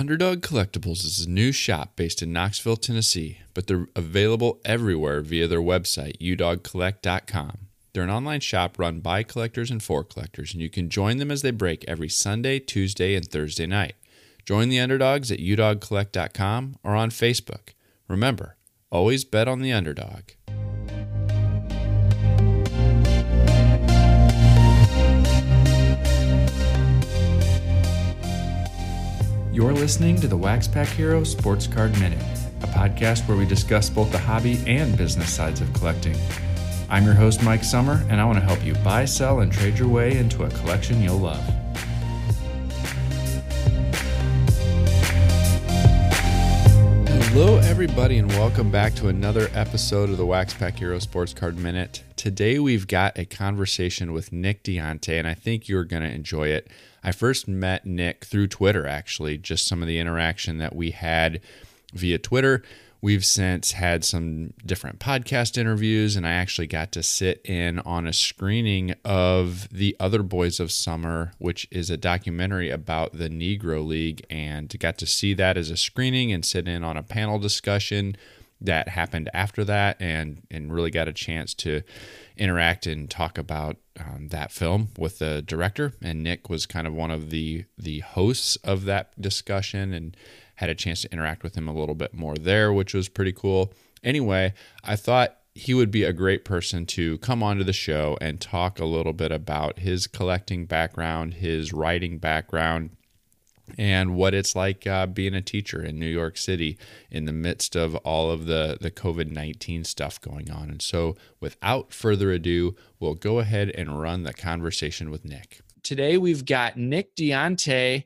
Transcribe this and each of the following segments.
Underdog Collectibles is a new shop based in Knoxville, Tennessee, but they're available everywhere via their website, udogcollect.com. They're an online shop run by collectors and for collectors, and you can join them as they break every Sunday, Tuesday, and Thursday night. Join the underdogs at udogcollect.com or on Facebook. Remember, always bet on the underdog. You're listening to the Wax Pack Hero Sports Card Minute, a podcast where we discuss both the hobby and business sides of collecting. I'm your host, Mike Sommer, and I want to help you buy, sell, and trade your way into a collection you'll love. Hello, everybody, and welcome back to another episode of the Wax Pack Hero Sports Card Minute. Today, we've got a conversation with Nick Diunte, and I think you're going to enjoy it. I first met Nick through Twitter, actually, just some of the interaction that we had via Twitter. We've since had some different podcast interviews, and I actually got to sit in on a screening of The Other Boys of Summer, which is a documentary about the Negro League, and got to see that as a screening and sit in on a panel discussion that happened after that, and and really got a chance to interact and talk about um, that film with the director. And Nick was kind of one of the the hosts of that discussion, and had a chance to interact with him a little bit more there, which was pretty cool. Anyway, I thought he would be a great person to come onto the show and talk a little bit about his collecting background, his writing background, and what it's like uh, being a teacher in New York City in the midst of all of the, the COVID 19 stuff going on. And so, without further ado, we'll go ahead and run the conversation with Nick. Today, we've got Nick Diunte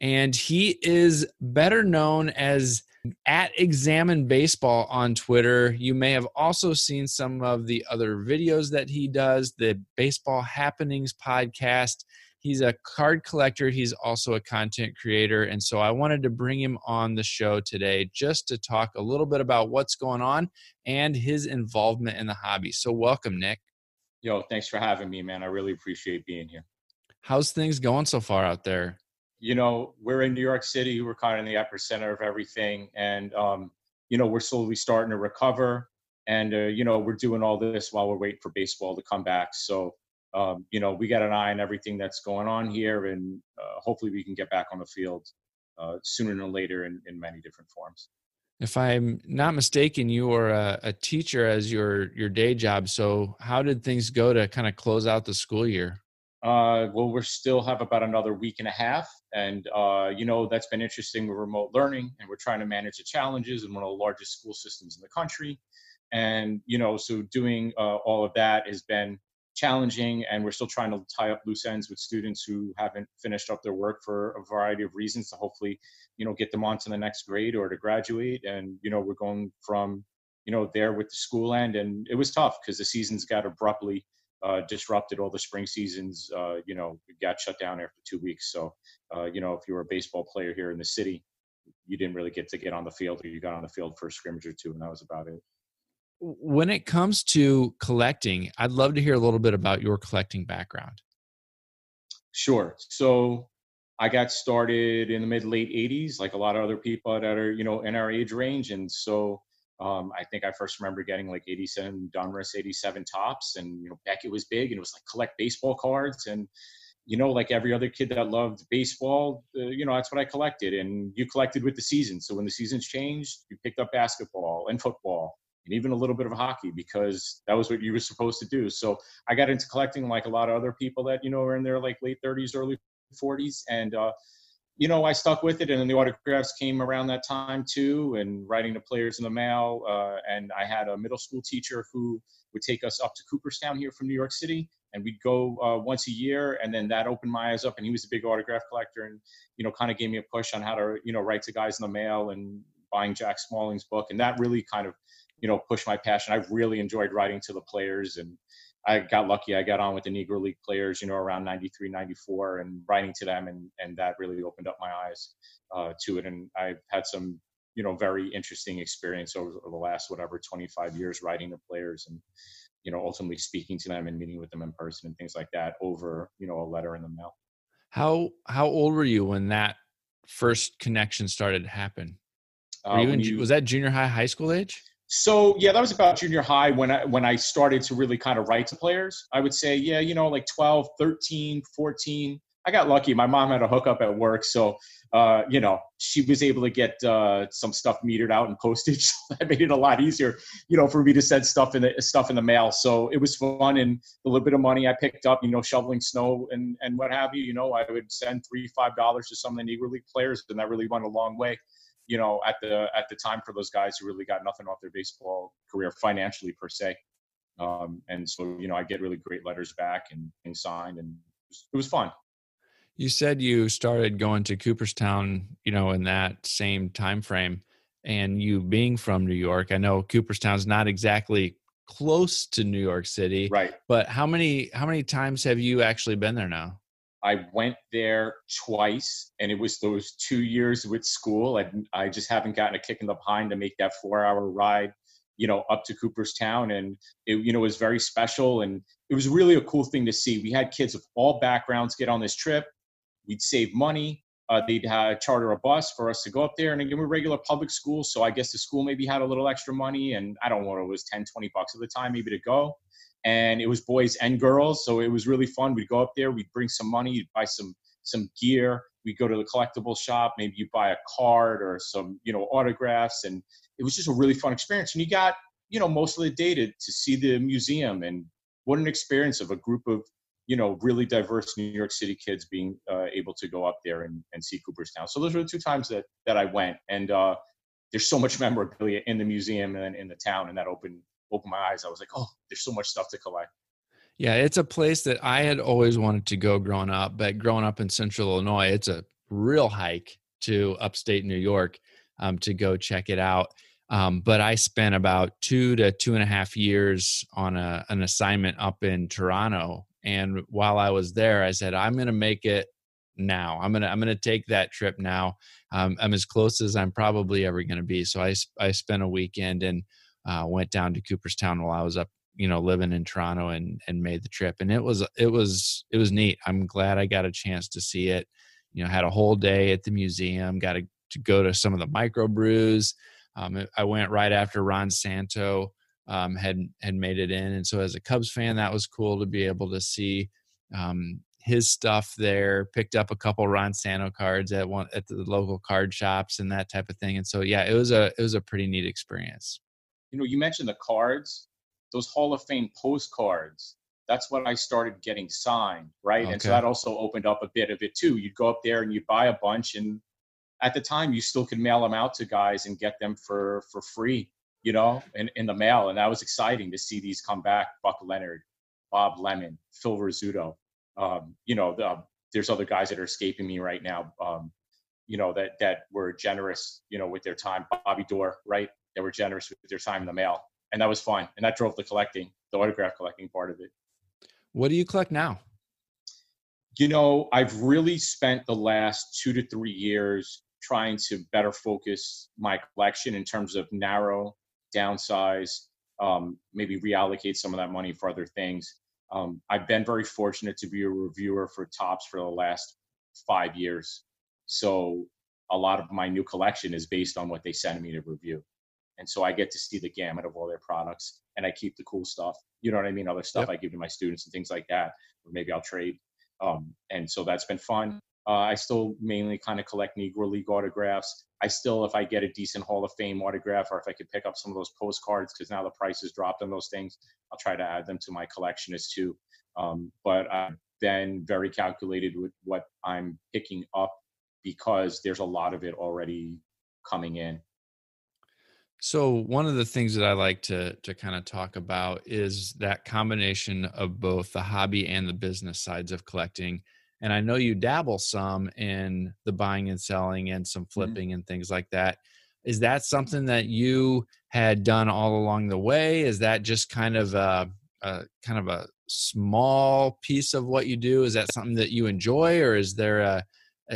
and he is better known as at examine baseball on twitter. You may have also seen some of the other videos that he does the baseball happenings podcast. He's a card collector. He's also a content creator. And so i wanted to bring him on the show today just to talk a little bit about what's going on and his involvement in the hobby. So welcome nick. Yo thanks for having me man. I really appreciate being here. How's things going so far out there you know, we're in New York City. We're kind of in the epicenter of everything, and um, you know, we're slowly starting to recover. And uh, you know, we're doing all this while we're waiting for baseball to come back. So, um, you know, we got an eye on everything that's going on here, and uh, hopefully, we can get back on the field uh, sooner than later in, in many different forms. If I'm not mistaken, you are a, a teacher as your your day job. So, how did things go to kind of close out the school year? Uh, well, we still have about another week and a half, and uh, you know that's been interesting with remote learning, and we're trying to manage the challenges in one of the largest school systems in the country, and you know so doing uh, all of that has been challenging, and we're still trying to tie up loose ends with students who haven't finished up their work for a variety of reasons to hopefully you know get them on to the next grade or to graduate, and you know we're going from you know there with the school end, and it was tough because the seasons got abruptly uh, disrupted all the spring seasons. Uh, you know, got shut down after two weeks. So, uh, you know, if you were a baseball player here in the city, you didn't really get to get on the field, or you got on the field for a scrimmage or two, and that was about it. When it comes to collecting, I'd love to hear a little bit about your collecting background. Sure. So I got started in the mid late 80s, like a lot of other people that are, you know, in our age range. And so um, I think I first remember getting like 87 Donruss 87 Topps, and you know Beckett was big, and it was like collect baseball cards, and you know like every other kid that loved baseball, uh, you know that's what I collected, and you collected with the season. So when the seasons changed, you picked up basketball and football, and even a little bit of hockey because that was what you were supposed to do. So I got into collecting like a lot of other people that you know are in their like late 30s, early 40s, and uh, you know, I stuck with it, and then the autographs came around that time too, and writing to players in the mail. Uh, and I had a middle school teacher who would take us up to Cooperstown here from New York City, and we'd go uh, once a year. And then that opened my eyes up, and he was a big autograph collector, and you know, kind of gave me a push on how to, you know, write to guys in the mail and buying Jack Smalling's book, and that really kind of, you know, pushed my passion. I've really enjoyed writing to the players and I got lucky. I got on with the Negro League players, you know, around 93, 94 and writing to them. And, and that really opened up my eyes uh, to it. And I've had some, you know, very interesting experience over, over the last, whatever, 25 years writing to players and, you know, ultimately speaking to them and meeting with them in person and things like that over, you know, a letter in the mail. How, how old were you when that first connection started to happen? Uh, in, you- was that junior high, high school age? So yeah, that was about junior high when I when I started to really kind of write to players. I would say, yeah, you know, like 12, 13, 14. I got lucky. My mom had a hookup at work, so uh, you know, she was able to get uh, some stuff metered out and postage. That made it a lot easier, you know, for me to send stuff in the stuff in the mail. So it was fun, and the little bit of money I picked up, you know, shoveling snow and and what have you, you know, I would send three five dollars to some of the Negro League players, and that really went a long way you know, at the at the time for those guys who really got nothing off their baseball career financially per se. Um, and so, you know, I get really great letters back and things signed, and it was, it was fun. You said you started going to Cooperstown, you know, in that same time frame, and you being from New York. I know Cooperstown's not exactly close to New York City, Right. but how many how many times have you actually been there now? I went there twice, and it was those two years with school. I I just haven't gotten a kick in the behind to make that four hour ride, you know, up to Cooperstown, and it you know was very special, and it was really a cool thing to see. We had kids of all backgrounds get on this trip. We'd save money. Uh, they'd uh, charter a bus for us to go up there, and again, we're regular public school, so I guess the school maybe had a little extra money, and I don't know what it was, 10, 20 bucks at the time maybe to go and it was boys and girls so it was really fun. We'd go up there we'd bring some money you'd buy some some gear we'd go to the collectible shop maybe you buy a card or some you know autographs and it was just a really fun experience. And you got you know most of the day to, to see the museum and what an experience of a group of you know really diverse new york city kids being uh, able to go up there and, and see cooperstown so those were the two times that that i went and uh, there's so much memorabilia in the museum and in the town and that opened opened my eyes. I was like, oh, there's so much stuff to collect. Yeah, it's a place that I had always wanted to go growing up, but growing up in central Illinois, it's a real hike to upstate New York um, to go check it out. Um, but I spent about two to two and a half years on a, an assignment up in Toronto. And while I was there, I said, I'm going to make it now. I'm going to, I'm to take that trip now. Um, I'm as close as I'm probably ever going to be. So I, I spent a weekend and uh, went down to Cooperstown while I was up, you know, living in Toronto and and made the trip. And it was it was it was neat. I'm glad I got a chance to see it. You know, had a whole day at the museum. Got to, to go to some of the microbrews. Um, I went right after Ron Santo um, had had made it in, and so as a Cubs fan, that was cool to be able to see um, his stuff there. Picked up a couple Ron Santo cards at one at the local card shops and that type of thing. And so yeah, it was a it was a pretty neat experience you know, you mentioned the cards, those Hall of Fame postcards. That's when I started getting signed, right? Okay. And so that also opened up a bit of it too. You'd go up there and you'd buy a bunch, and at the time you still could mail them out to guys and get them for for free, you know, in, in the mail. And that was exciting to see these come back. Buck Leonard, Bob Lemon, Phil Rizzuto. Um, you know, the, there's other guys that are escaping me right now. Um, you know that that were generous, you know, with their time. Bobby Doerr, right? That were generous with their time in the mail. And that was fun. And that drove the collecting, the autograph collecting part of it. What do you collect now? You know, I've really spent the last two to three years trying to better focus my collection in terms of narrow, downsize, um, maybe reallocate some of that money for other things. Um, I've been very fortunate to be a reviewer for Topps for the last five years. So a lot of my new collection is based on what they send me to review and so I get to see the gamut of all their products, and I keep the cool stuff. You know what I mean? Other stuff yep. I give to my students and things like that, or maybe I'll trade. Um, and so that's been fun. Uh, I still mainly kind of collect Negro League autographs. I still, if I get a decent Hall of Fame autograph, or if I could pick up some of those postcards, because now the price has dropped on those things, I'll try to add them to my collection as too. Um, but I've been very calculated with what I'm picking up because there's a lot of it already coming in. So one of the things that I like to to kind of talk about is that combination of both the hobby and the business sides of collecting. And I know you dabble some in the buying and selling and some Mm-hmm. flipping mm-hmm. and things like that. Is that something that you had done all along the way? Is that just kind of a, a kind of a small piece of what you do? Is that something that you enjoy, or is there a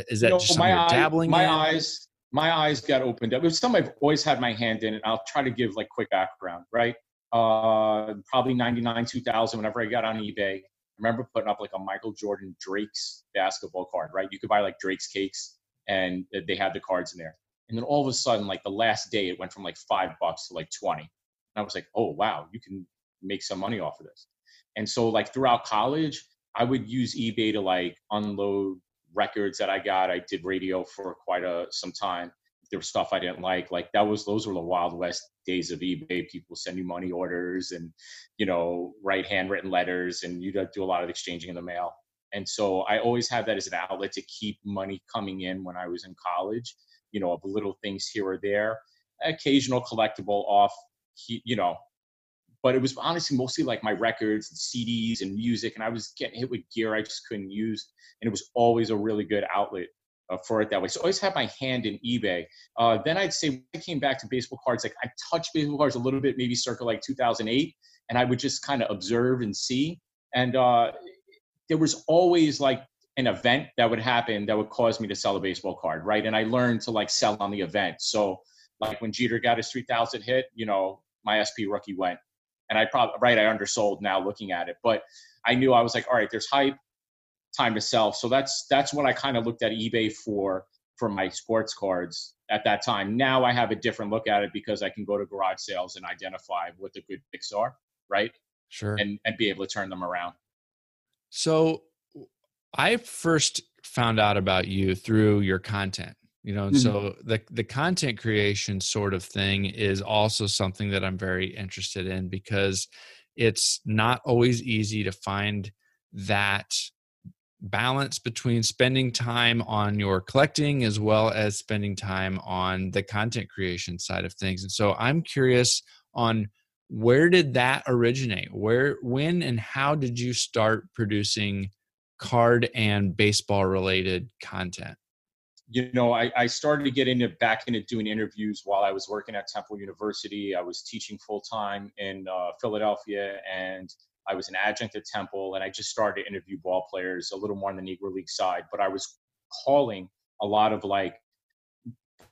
is that you know, just something you're dabbling my in? eyes my eyes got opened up. It was something I've always had my hand in, and I'll try to give like quick background, right? Uh, probably 99, 2000, whenever I got on eBay, I remember putting up like a Michael Jordan Drake's basketball card, right? You could buy like Drake's cakes and they had the cards in there. And then all of a sudden, like the last day, it went from like five bucks to like 20. And I was like, oh, wow, you can make some money off of this. And so, like, throughout college, I would use eBay to like unload records that I got. I did radio for quite a some time. There was stuff I didn't like. Like that was those were the wild west days of eBay. People send you money orders and you know write handwritten letters, and you do a lot of exchanging in the mail. And so I always had that as an outlet to keep money coming in when I was in college. You know, of little things here or there, occasional collectible off, you know, but it was honestly mostly like my records and CDs and music. And I was getting hit with gear I just couldn't use. And it was always a really good outlet uh, for it that way. So I always had my hand in eBay. Uh, then I'd say I came back to baseball cards, like I touched baseball cards a little bit, maybe circa like 2008. And I would just kind of observe and see. And uh, there was always like an event that would happen that would cause me to sell a baseball card, right? And I learned to like sell on the event. So like when Jeter got his 3000 hit, you know, my SP rookie went and I probably right I undersold now looking at it, but I knew I was like, all right, there's hype, time to sell. So that's that's what I kind of looked at eBay for for my sports cards at that time. Now I have a different look at it because I can go to garage sales and identify what the good picks are, right? Sure. And and be able to turn them around. So I first found out about you through your content you know and mm-hmm. so the the content creation sort of thing is also something that i'm very interested in because it's not always easy to find that balance between spending time on your collecting as well as spending time on the content creation side of things. And so i'm curious on where did that originate? Where when and how did you start producing card and baseball related content you know, I, I started to get into back into doing interviews while I was working at Temple University. I was teaching full time in uh, Philadelphia, and I was an adjunct at Temple, and I just started to interview ball players a little more on the Negro League side. But I was calling a lot of like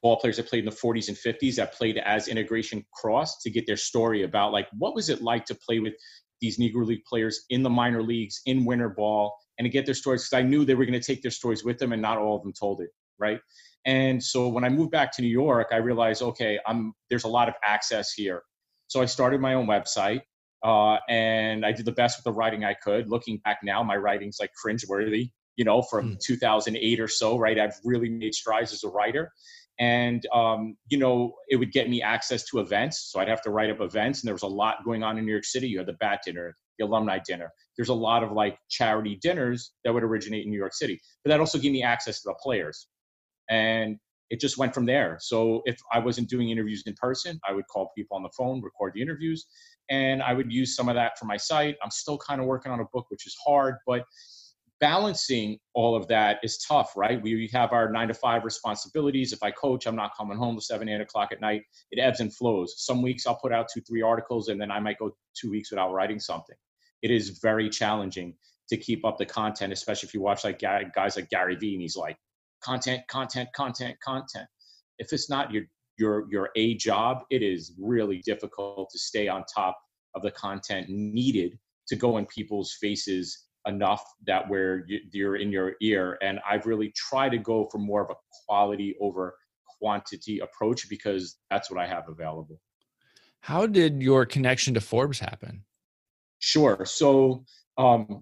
ball players that played in the 40s and 50s that played as integration cross to get their story about like what was it like to play with these Negro League players in the minor leagues in winter ball and to get their stories because I knew they were going to take their stories with them and not all of them told it right? And so when I moved back to New York, I realized, okay, I'm there's a lot of access here. So I started my own website, uh, and I did the best with the writing I could. Looking back now, my writing's like cringeworthy, you know, from mm. 2008 or so, right? I've really made strides as a writer, and um, you know, it would get me access to events. So I'd have to write up events, and there was a lot going on in New York City. You had the Bat Dinner, the alumni dinner. There's a lot of like charity dinners that would originate in New York City, but that also gave me access to the players and it just went from there. So if I wasn't doing interviews in person, I would call people on the phone, record the interviews, and I would use some of that for my site. I'm still kind of working on a book, which is hard, but balancing all of that is tough, right? We have our nine to five responsibilities. If I coach, I'm not coming home to seven, eight o'clock at night. It ebbs and flows. Some weeks I'll put out two, three articles, and then I might go two weeks without writing something. It is very challenging to keep up the content, especially if you watch like guys like Gary Vee, and he's like content, content, content, content. If it's not your your your a job, it is really difficult to stay on top of the content needed to go in people's faces enough that where you're in your ear. And I've really tried to go for more of a quality over quantity approach because that's what I have available. How did your connection to Forbes happen? Sure. So um,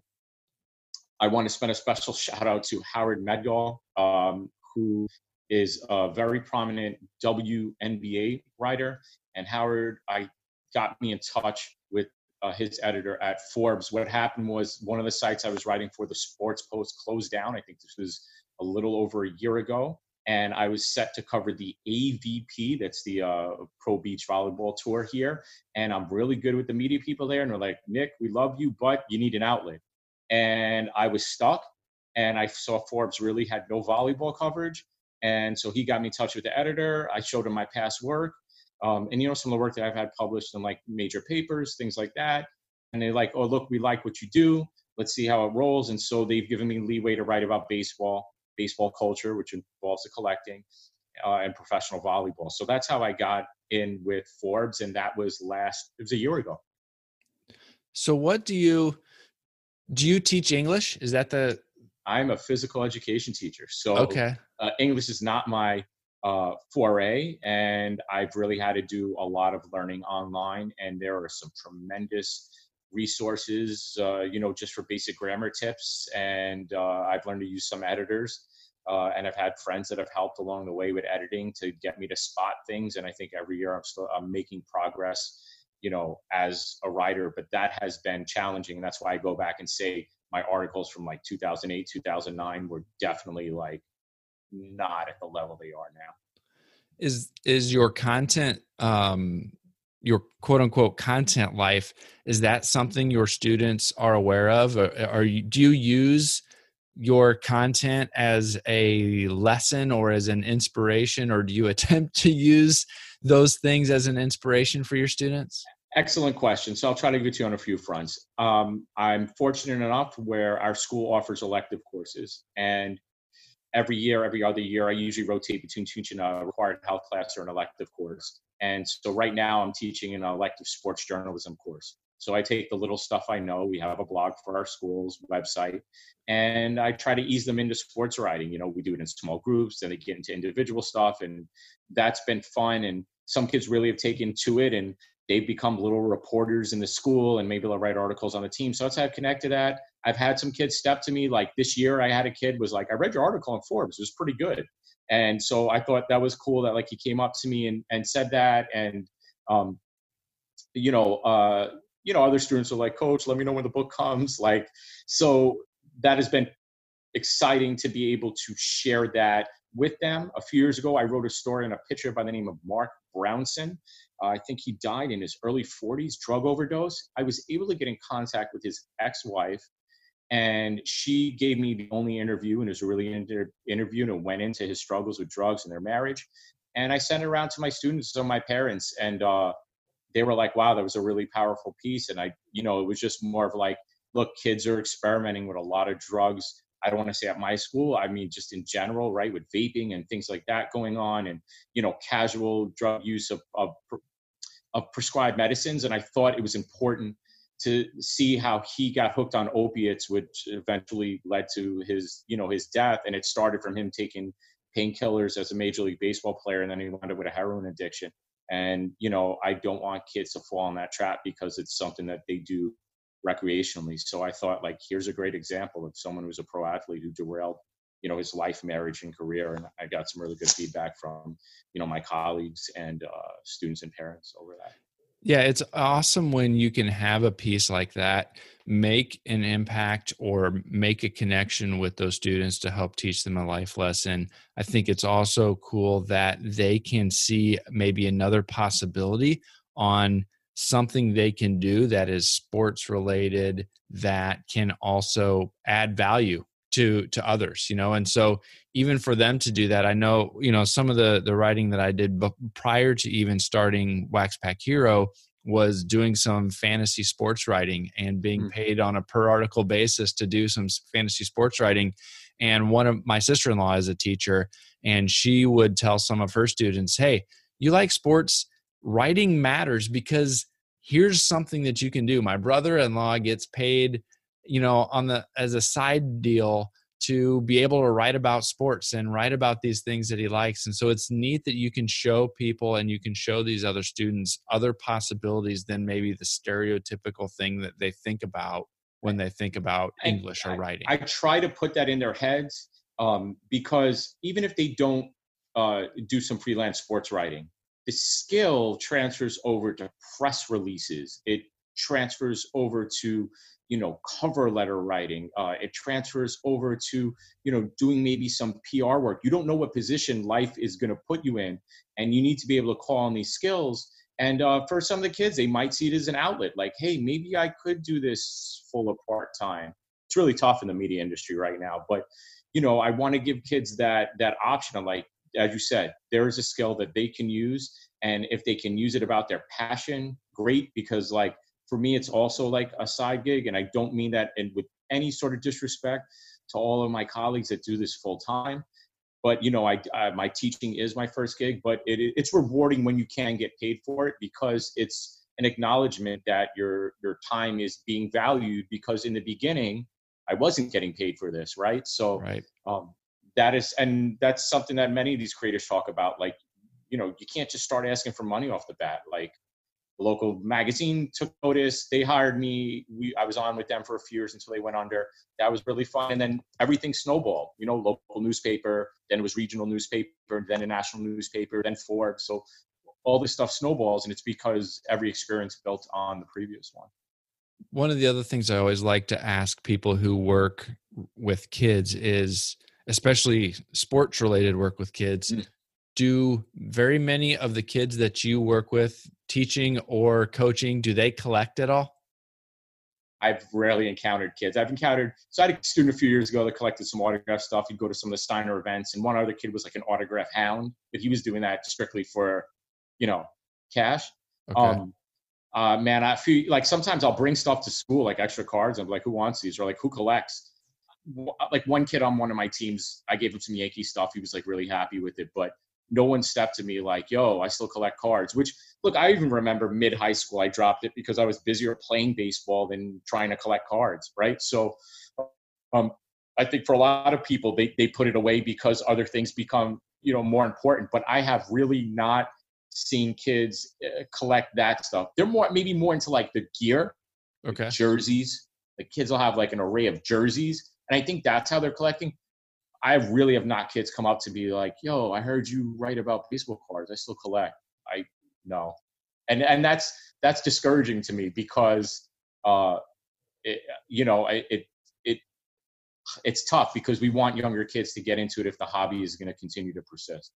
I want to spend a special shout out to Howard Megdal, um, who is a very prominent WNBA writer. And Howard, I got me in touch with uh, his editor at Forbes. What happened was one of the sites I was writing for, the Sports Post, closed down. I think this was a little over a year ago. And I was set to cover the AVP, that's the uh, Pro Beach Volleyball Tour here. And I'm really good with the media people there. And they're like, Nick, we love you, but you need an outlet and I was stuck. And I saw Forbes really had no volleyball coverage, and so he got me in touch with the editor. I showed him my past work, um, and you know some of the work that I've had published in like major papers, things like that. And they're like, "Oh, look, we like what you do. Let's see how it rolls." And so they've given me leeway to write about baseball, baseball culture, which involves the collecting, uh, and professional volleyball. So that's how I got in with Forbes, and that was last. It was a year ago. So what do you? do you teach english is that the I'm a physical education teacher. So okay. Uh, English is not my uh, foray, and I've really had to do a lot of learning online. And there are some tremendous resources, uh, you know, just for basic grammar tips. And uh, I've learned to use some editors. Uh, and I've had friends that have helped along the way with editing to get me to spot things. And I think every year I'm still I'm making progress, you know, as a writer. But that has been challenging. And that's why I go back and say my articles from like 2008, 2009 were definitely like not at the level they are now. Is is your content um your quote unquote content life is that something your students are aware of or are you do you use your content as a lesson or as an inspiration or do you attempt to use those things as an inspiration for your students excellent question so i'll try to give it to you on a few fronts um, i'm fortunate enough where our school offers elective courses and every year every other year i usually rotate between teaching a required health class or an elective course and so right now i'm teaching an elective sports journalism course so I take the little stuff I know. We have a blog for our school's website, and I try to ease them into sports writing. You know, we do it in small groups, then they get into individual stuff, and that's been fun. And some kids really have taken to it, and they've become little reporters in the school, and maybe they'll write articles on the team. So that's how I've connected that. I've had some kids step to me. Like this year, I had a kid was like, "I read your article on Forbes. It was pretty good." And so I thought that was cool that like he came up to me and, and said that. And, um, you know, uh, you know, other students are like, Coach, let me know when the book comes. Like, so that has been exciting to be able to share that with them. A few years ago, I wrote a story on a pitcher by the name of Mark Brownson. Uh, I think he died in his early 40s, drug overdose. I was able to get in contact with his ex wife, and she gave me the only interview, and it was a really inter- interview, and it went into his struggles with drugs and their marriage. And I sent it around to my students and my parents, and uh, they were like, wow, that was a really powerful piece. And I, you know, it was just more of like, look, kids are experimenting with a lot of drugs. I don't want to say at my school, I mean, just in general, right, with vaping and things like that going on and, you know, casual drug use of, of, of prescribed medicines. And I thought it was important to see how he got hooked on opiates, which eventually led to his, you know, his death. And it started from him taking painkillers as a major league baseball player, and then he wound up with a heroin addiction. And, you know, I don't want kids to fall in that trap because it's something that they do recreationally. So I thought, like, here's a great example of someone who's a pro athlete who derailed, you know, his life, marriage, and career. And I got some really good feedback from, you know, my colleagues and uh, students and parents over that. Yeah, it's awesome when you can have a piece like that make an impact or make a connection with those students to help teach them a life lesson. I think it's also cool that they can see maybe another possibility on something they can do that is sports related that can also add value to to others you know and so even for them to do that i know you know some of the the writing that i did prior to even starting wax pack hero was doing some fantasy sports writing and being mm. paid on a per article basis to do some fantasy sports writing and one of my sister-in-law is a teacher and she would tell some of her students hey you like sports writing matters because here's something that you can do my brother-in-law gets paid you know on the as a side deal to be able to write about sports and write about these things that he likes. And so it's neat that you can show people and you can show these other students other possibilities than maybe the stereotypical thing that they think about when they think about english or writing. I, I try to put that in their heads um, because even if they don't uh, do some freelance sports writing the skill transfers over to press releases. It transfers over to you know cover letter writing uh, it transfers over to you know doing maybe some pr work. You don't know what position life is going to put you in and you need to be able to call on these skills. And uh, for some of the kids they might see it as an outlet like hey maybe i could do this full of part-time. It's really tough in the media industry right now but you know i want to give kids that that option of like as you said there is a skill that they can use and if they can use it about their passion great because like for me, it's also like a side gig, and I don't mean that and with any sort of disrespect to all of my colleagues that do this full time. But you know, I, I, my teaching is my first gig, but it, it's rewarding when you can get paid for it because it's an acknowledgement that your your time is being valued. Because in the beginning, I wasn't getting paid for this, right? So right. Um, that is, and that's something that many of these creators talk about. Like, you know, you can't just start asking for money off the bat. Like, local magazine took notice. They hired me. We I was on with them for a few years until they went under. That was really fun. And then everything snowballed. You know, local newspaper, then it was regional newspaper, then a national newspaper, then Forbes. So all this stuff snowballs, and it's because every experience built on the previous one. One of the other things I always like to ask people who work with kids is, especially sports related work with kids, mm do very many of the kids that you work with teaching or coaching do they collect at all I've rarely encountered kids. I've encountered, so I had a student a few years ago that collected some autograph stuff. He'd go to some of the Steiner events, and one other kid was like an autograph hound, but he was doing that strictly for, you know, cash. Okay. Um, uh, man, I feel like sometimes I'll bring stuff to school, like extra cards. I'm like, who wants these? Or like, who collects? Like one kid on one of my teams, I gave him some Yankee stuff. He was like really happy with it, but no one stepped to me like, yo, I still collect cards. Which, look, I even remember mid high school, I dropped it because I was busier playing baseball than trying to collect cards, right? So, um, I think for a lot of people, they, they put it away because other things become, you know, more important. But I have really not seen kids uh, collect that stuff. They're more, maybe more into like the gear, okay, jerseys. The kids will have like an array of jerseys. And I think that's how they're collecting. I really have not kids come up to be like, "Yo, I heard you write about baseball cards. I still collect." I no, and and that's that's discouraging to me because, uh, it, you know, it, it it it's tough because we want younger kids to get into it if the hobby is going to continue to persist.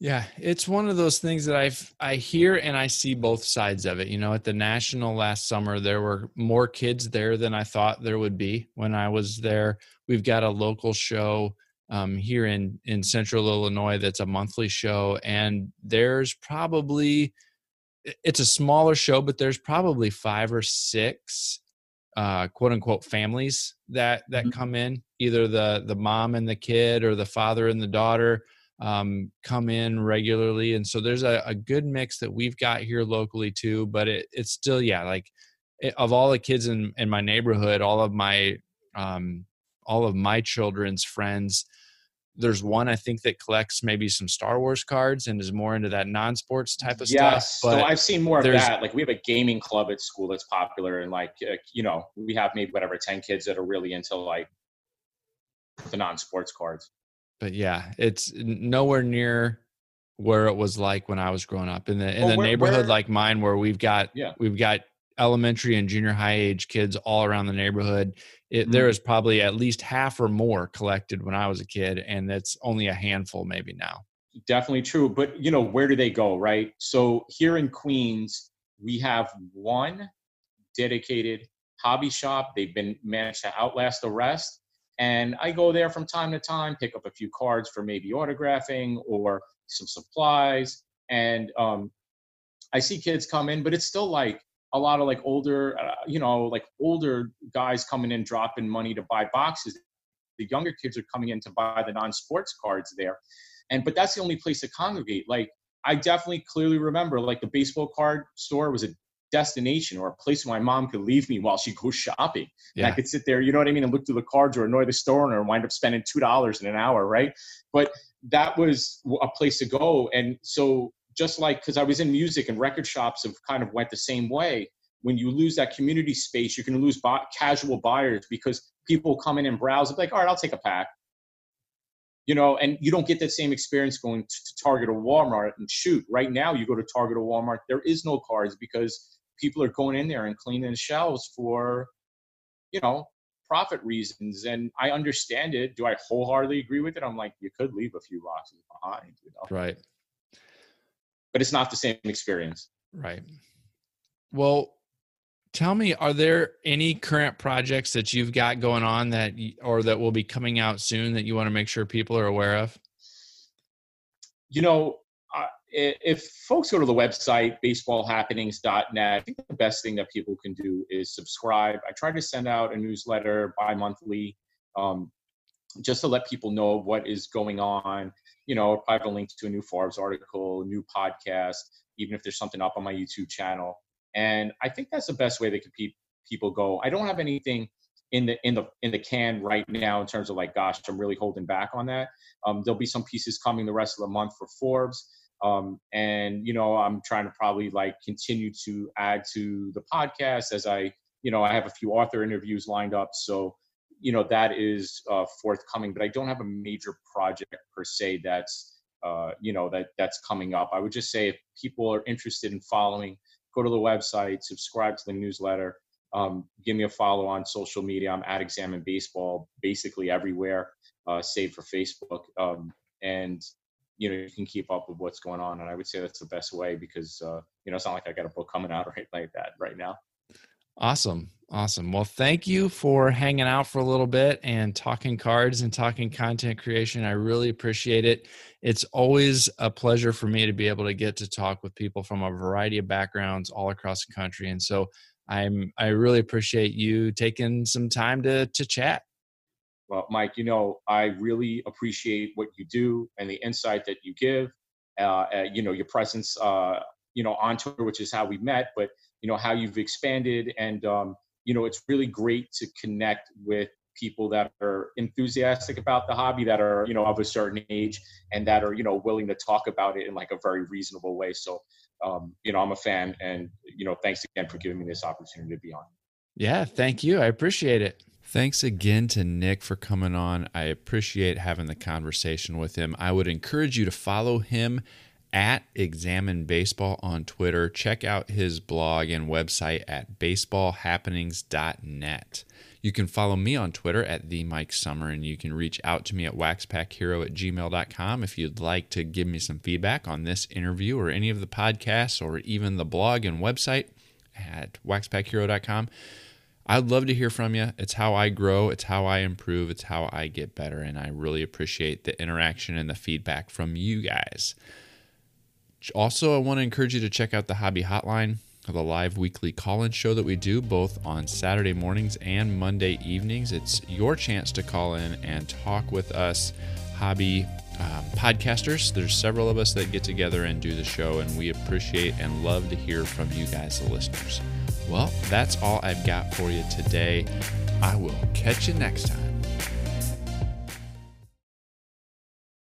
Yeah, it's one of those things that I've I hear and I see both sides of it. You know, at the national last summer there were more kids there than I thought there would be when I was there. We've got a local show um, here in in Central Illinois that's a monthly show, and there's probably it's a smaller show, but there's probably five or six uh, quote unquote families that that mm-hmm. come in. Either the the mom and the kid, or the father and the daughter um, come in regularly, and so there's a, a good mix that we've got here locally too. But it, it's still yeah, like it, of all the kids in in my neighborhood, all of my um, all of my children's friends there's one I think that collects maybe some Star Wars cards and is more into that non-sports type of yes, stuff. Yes, so I've seen more of that. Like we have a gaming club at school that's popular, and like uh, you know we have maybe whatever ten kids that are really into like the non-sports cards. But yeah, it's nowhere near where it was like when I was growing up in the in well, the where, neighborhood where, like mine, where we've got yeah. we've got elementary and junior high age kids all around the neighborhood. It, mm-hmm. there is probably at least half or more collected when I was a kid, and that's only a handful maybe now. Definitely true. But, you know, where do they go, right? So here in Queens, we have one dedicated hobby shop. They've been managed to outlast the rest. And I go there from time to time, pick up a few cards for maybe autographing or some supplies. And um, I see kids come in, but it's still like a lot of like older, uh, you know, like older guys coming in dropping money to buy boxes. The younger kids are coming in to buy the non-sports cards there, and but that's the only place to congregate. Like I definitely clearly remember, like the baseball card store was a destination or a place where my mom could leave me while she goes shopping. Yeah. And I could sit there, you know what I mean, and look through the cards or annoy the store owner and wind up spending two dollars in an hour, right? But that was a place to go. And so just like because I was in music and record shops have kind of went the same way. When you lose that community space, you can lose casual buyers because people come in and browse. And Like, all right, I'll take a pack. You know, and you don't get that same experience going to, to Target or Walmart and shoot. Right now, you go to Target or Walmart, there is no cards because people are going in there and cleaning the shelves for, you know, profit reasons. And I understand it. Do I wholeheartedly agree with it? I'm like, you could leave a few boxes behind, you know? Right but it's not the same experience. Right. Well, tell me, are there any current projects that you've got going on that, or that will be coming out soon that you want to make sure people are aware of? You know, uh, if folks go to the website baseballhappenings.net, I think the best thing that people can do is subscribe. I try to send out a newsletter bi-monthly um, just to let people know what is going on you know, I have a link to a new Forbes article, new podcast, even if there's something up on my YouTube channel. And I think that's the best way that pe- people go. I don't have anything in the in the in the can right now in terms of like, gosh, I'm really holding back on that. Um, there'll be some pieces coming the rest of the month for Forbes. Um, and you know, I'm trying to probably like continue to add to the podcast as I, you know, I have a few author interviews lined up. So, you know, that is uh, forthcoming. But I don't have a major project per se that's uh, you know that that's coming up. I would just say if people are interested in following, go to the website, subscribe to the newsletter, um, give me a follow on social media. I'm at Examine Baseball basically everywhere, uh, save for Facebook, um, and you know you can keep up with what's going on. And I would say that's the best way because uh, you know it's not like I got a book coming out right like that right now. Awesome. Awesome. Well, thank you for hanging out for a little bit and talking cards and talking content creation. I really appreciate it. It's always a pleasure for me to be able to get to talk with people from a variety of backgrounds all across the country. And so I'm I really appreciate you taking some time to to chat. Well, Mike, you know, I really appreciate what you do and the insight that you give. Uh, uh, you know, your presence, uh, you know, on Twitter, which is how we met, but you know how you've expanded and um, you know it's really great to connect with people that are enthusiastic about the hobby that are you know of a certain age and that are you know willing to talk about it in like a very reasonable way so um, you know i'm a fan and you know thanks again for giving me this opportunity to be on yeah thank you i appreciate it Thanks again to Nick for coming on. I appreciate having the conversation with him. I would encourage you to follow him at Examine Baseball on Twitter. Check out his blog and website at baseballhappenings.net. You can follow me on Twitter at the Mike Sommer, and you can reach out to me at waxpackhero at gmail.com if you'd like to give me some feedback on this interview or any of the podcasts or even the blog and website at waxpackhero.com. I'd love to hear from you. It's how I grow, it's how I improve, it's how I get better, and I really appreciate the interaction and the feedback from you guys. Also, I want to encourage you to check out the Hobby Hotline, the live weekly call in show that we do both on Saturday mornings and Monday evenings. It's your chance to call in and talk with us, hobby um, podcasters. There's several of us that get together and do the show, and we appreciate and love to hear from you guys, the listeners. Well, that's all I've got for you today. I will catch you next time.